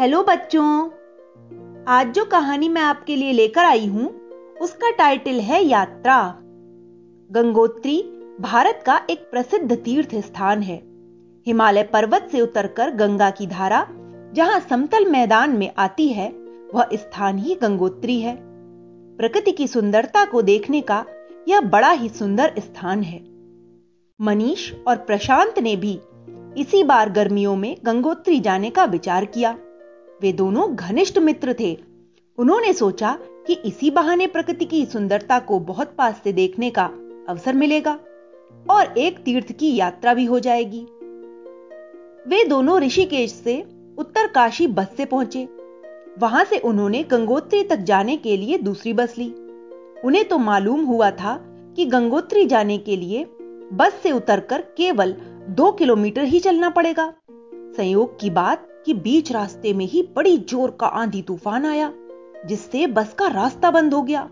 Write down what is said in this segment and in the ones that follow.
Hello बच्चों, आज जो कहानी मैं आपके लिए लेकर आई हूँ, उसका टाइटल है यात्रा। गंगोत्री भारत का एक प्रसिद्ध तीर्थ स्थान है। हिमालय पर्वत से उतरकर गंगा की धारा, जहाँ समतल मैदान में आती है, वह स्थान ही गंगोत्री है। प्रकृति की सुंदरता को देखने का यह बड़ा ही सुंदर स्थान है। मनीष और प्रशांत ने भी इसी बार गर्मियों में गंगोत्री जाने का विचार किया। वे दोनों घनिष्ठ मित्र थे। उन्होंने सोचा कि इसी बहाने प्रकृति की सुंदरता को बहुत पास से देखने का अवसर मिलेगा और एक तीर्थ की यात्रा भी हो जाएगी। वे दोनों ऋषिकेश से उत्तरकाशी बस से पहुँचे। वहाँ से उन्होंने गंगोत्री तक जाने के लिए दूसरी बस ली। उन्हें तो मालूम हुआ था कि गंगोत्री जाने के लिए बस से उतरकर केवल दो किलोमीटर ही चलना पड़ेगा। संयोग की बात कि बीच रास्ते में ही बड़ी ज़ोर का आंधी तूफ़ान आया, जिससे बस का रास्ता बंद हो गया।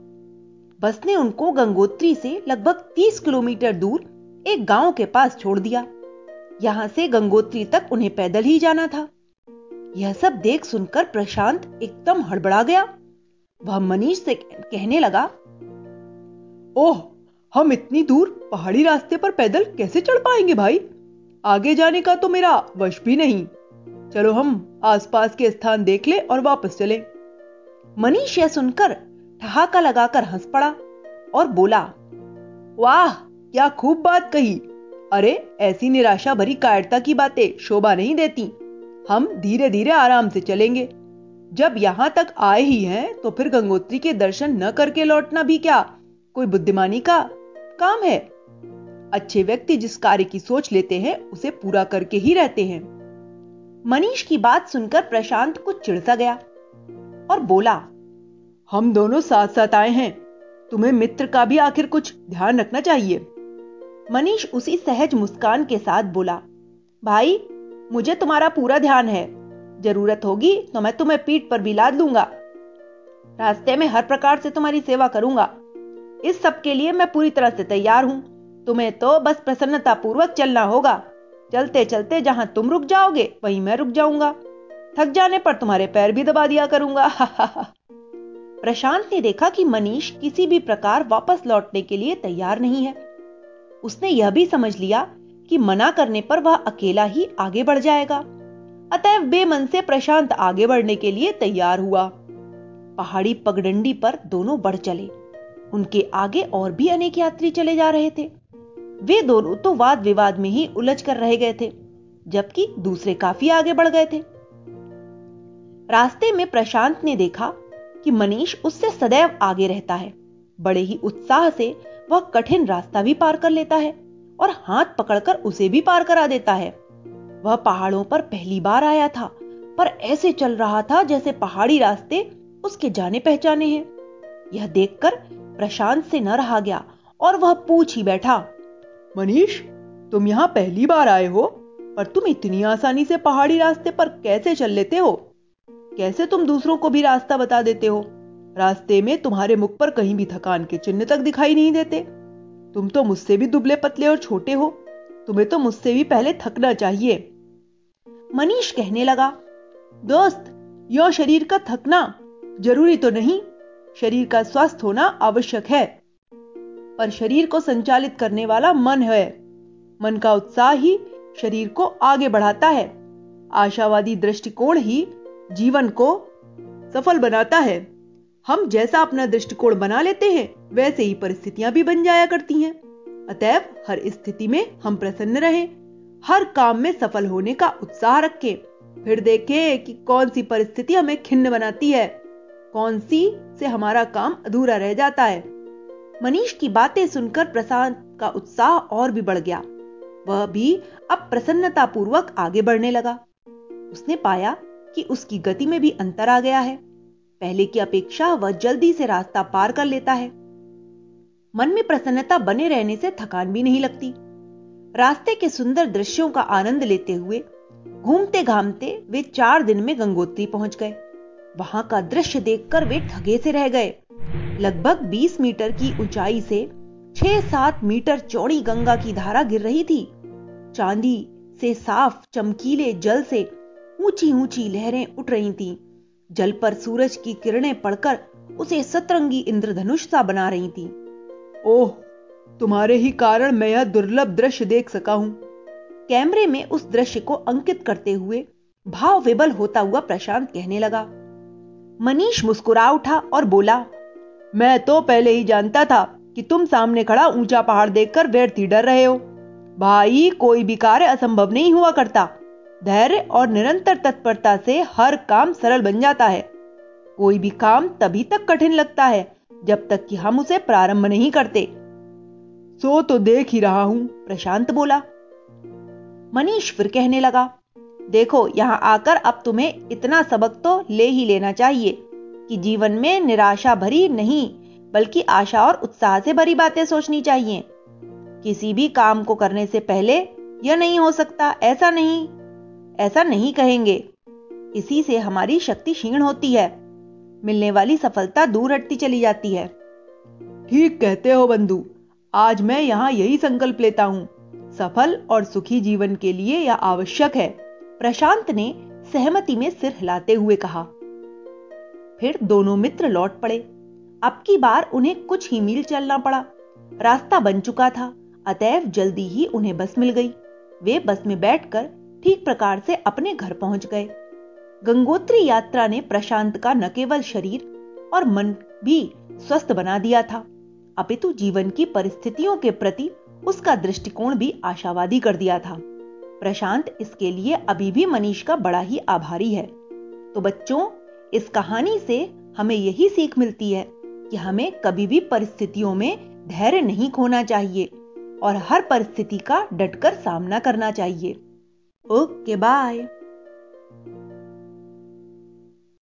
बस ने उनको गंगोत्री से लगभग 30 किलोमीटर दूर एक गाँव के पास छोड़ दिया। यहाँ से गंगोत्री तक उन्हें पैदल ही जाना था। यह सब देख सुनकर प्रशांत एकदम हड़बड़ा गया। वह मनीष से कहने लगा, ओह, हम इतनी दूर पहाड़ी रास्ते पर पैदल कैसे चढ़ पाएँगे भाई? आगे जाने का तो मेरा वश भी नहीं। चलो हम आसपास के स्थान देख ले और वापस चले। मनीष यह सुनकर ठहाका लगाकर हंस पड़ा और बोला, वाह, क्या खूब बात कही। अरे, ऐसी निराशा भरी कायरता की बातें शोभा नहीं देती। हम धीरे धीरे आराम से चलेंगे। जब यहाँ तक आए ही हैं तो फिर गंगोत्री के दर्शन न करके लौटना भी क्या कोई बुद्धिमानी का काम है? अच्छे व्यक्ति जिस कार्य की सोच लेते हैं, उसे पूरा करके ही रहते हैं। मनीष की बात सुनकर प्रशांत कुछ चिड़सा गया और बोला, हम दोनों साथ साथ आए हैं। तुम्हें मित्र का भी आखिर कुछ ध्यान रखना चाहिए मनीष उसी सहज मुस्कान के साथ बोला, भाई, मुझे तुम्हारा पूरा ध्यान है। ज़रूरत होगी तो मैं तुम्हें पीठ पर भी लाद लूँगा। रास्ते में हर प्रकार से तुम्हारी सेवा करूँगा। इस सब के लिए मैं पूरी तरह से तैयार हूँ। तुम्हें तो बस प्रसन्नता पूर्वक चलना होगा। चलते चलते जहाँ तुम रुक जाओगे, वहीं मैं रुक जाऊँगा। थक जाने पर तुम्हारे पैर भी दबा दिया करूँगा। प्रशांत ने देखा कि मनीष किसी भी प्रकार वापस लौटने के लिए तैयार नहीं है। उसने यह भी समझ लिया कि मना करने पर वह अकेला ही आगे बढ़ जाएगा। अतएव बेमन से प्रशांत आगे बढ़ने के लिए तैयार हुआ। पहाड़ी पगडंडी पर दोनों बढ़ चले। उनके आगे और भी अनेक यात्री चले जा रहे थे। वे दोनों तो वाद विवाद में ही उलझ कर रह गए थे, जबकि दूसरे काफ़ी आगे बढ़ गए थे। रास्ते में प्रशांत ने देखा कि मनीष उससे सदैव आगे रहता है। बड़े ही उत्साह से वह कठिन रास्ता भी पार कर लेता है और हाथ पकड़कर उसे भी पार करा देता है। वह पहाड़ों पर पहली बार आया था, पर ऐसे चल रहा था जैसे पहाड़ी रास्ते उसके जाने पहचाने हैं। यह देखकर प्रशांत से न रहा गया और वह पूछ ही बैठा मनीष, तुम यहाँ पहली बार आए हो, पर तुम इतनी आसानी से पहाड़ी रास्ते पर कैसे चल लेते हो? कैसे तुम दूसरों को भी रास्ता बता देते हो? रास्ते में तुम्हारे मुख पर कहीं भी थकान के चिन्ह तक दिखाई नहीं देते। तुम तो मुझसे भी दुबले पतले और छोटे हो। तुम्हें तो मुझसे भी पहले थकना चाहिए। मनीष कहने लगा, दोस्त यह शरीर का थकना ज़रूरी तो नहीं। शरीर का स्वस्थ होना आवश्यक है। पर शरीर को संचालित करने वाला मन है। मन का उत्साह ही शरीर को आगे बढ़ाता है। आशावादी दृष्टिकोण ही जीवन को सफल बनाता है। हम जैसा अपना दृष्टिकोण बना लेते हैं, वैसे ही परिस्थितियाँ भी बन जाया करती हैं। अतएव हर स्थिति में हम प्रसन्न रहें, हर काम में सफल होने का उत्साह रखें। फिर देखें कि कौन सी परिस्थिति हमें खिन्न बनाती है, कौन सी से हमारा काम अधूरा रह जाता है। मनीष की बातें सुनकर प्रशांत का उत्साह और भी बढ़ गया। वह भी अब प्रसन्नता पूर्वक आगे बढ़ने लगा। उसने पाया कि उसकी गति में भी अंतर आ गया है। पहले की अपेक्षा वह जल्दी से रास्ता पार कर लेता है। मन में प्रसन्नता बने रहने से थकान भी नहीं लगती। रास्ते के सुंदर दृश्यों का आनंद लेते हुए घूमते घामते वे चार दिन में गंगोत्री पहुँच गए। वहाँ का दृश्य देखकर वे ठगे से रह गए। लगभग 20 मीटर की ऊंचाई से 6-7 मीटर चौड़ी गंगा की धारा गिर रही थी। चांदी से साफ़ चमकीले जल से ऊँची ऊँची लहरें उठ रही थीं। जल पर सूरज की किरणें पड़कर उसे सतरंगी इंद्रधनुष सा बना रही थीं। ओह तुम्हारे ही कारण मैं यह दुर्लभ दृश्य देख सका हूँ। कैमरे में उस दृश्य को अंकित करते हुए भाव विबल होता हुआ प्रशांत कहने लगा। मनीष मुस्कुरा उठा और बोला मैं तो पहले ही जानता था कि तुम सामने खड़ा ऊँचा पहाड़ देखकर व्यर्थ ही डर रहे हो। भाई, कोई भी कार्य असंभव नहीं हुआ करता। धैर्य और निरंतर तत्परता से हर काम सरल बन जाता है। कोई भी काम तभी तक कठिन लगता है, जब तक कि हम उसे प्रारंभ नहीं करते। सो तो देख ही रहा हूँ, प्रशांत बोला। मनीष फिर कहने लगा, देखो, यहाँ आकर अब तुम्हें इतना सबक तो ले ही लेना चाहिए। कि जीवन में निराशा भरी नहीं, बल्कि आशा और उत्साह से भरी बातें सोचनी चाहिए। किसी भी काम को करने से पहले यह नहीं हो सकता, ऐसा नहीं ऐसा नहीं कहेंगे। इसी से हमारी शक्ति क्षीण होती है। मिलने वाली सफलता दूर हटती चली जाती है। ठीक कहते हो बंधु। आज मैं यहाँ यही संकल्प लेता हूँ। सफल और सुखी जीवन के लिए यह आवश्यक है। प्रशांत ने सहमति में सिर हिलाते हुए कहा। फिर दोनों मित्र लौट पड़े। अब की बार उन्हें कुछ ही मील चलना पड़ा। रास्ता बन चुका था, अतएव जल्दी ही उन्हें बस मिल गई। वे बस में बैठकर ठीक प्रकार से अपने घर पहुँच गए। गंगोत्री यात्रा ने प्रशांत का न केवल शरीर और मन भी स्वस्थ बना दिया था, अपितु जीवन की परिस्थितियों के प्रति उसका दृष्टिकोण भी आशावादी कर दिया था। प्रशांत इसके लिए अभी भी मनीष का बड़ा ही आभारी है। तो बच्चों इस कहानी से हमें यही सीख मिलती है कि हमें कभी भी परिस्थितियों में धैर्य नहीं खोना चाहिए और हर परिस्थिति का डटकर सामना करना चाहिए। Okay, bye.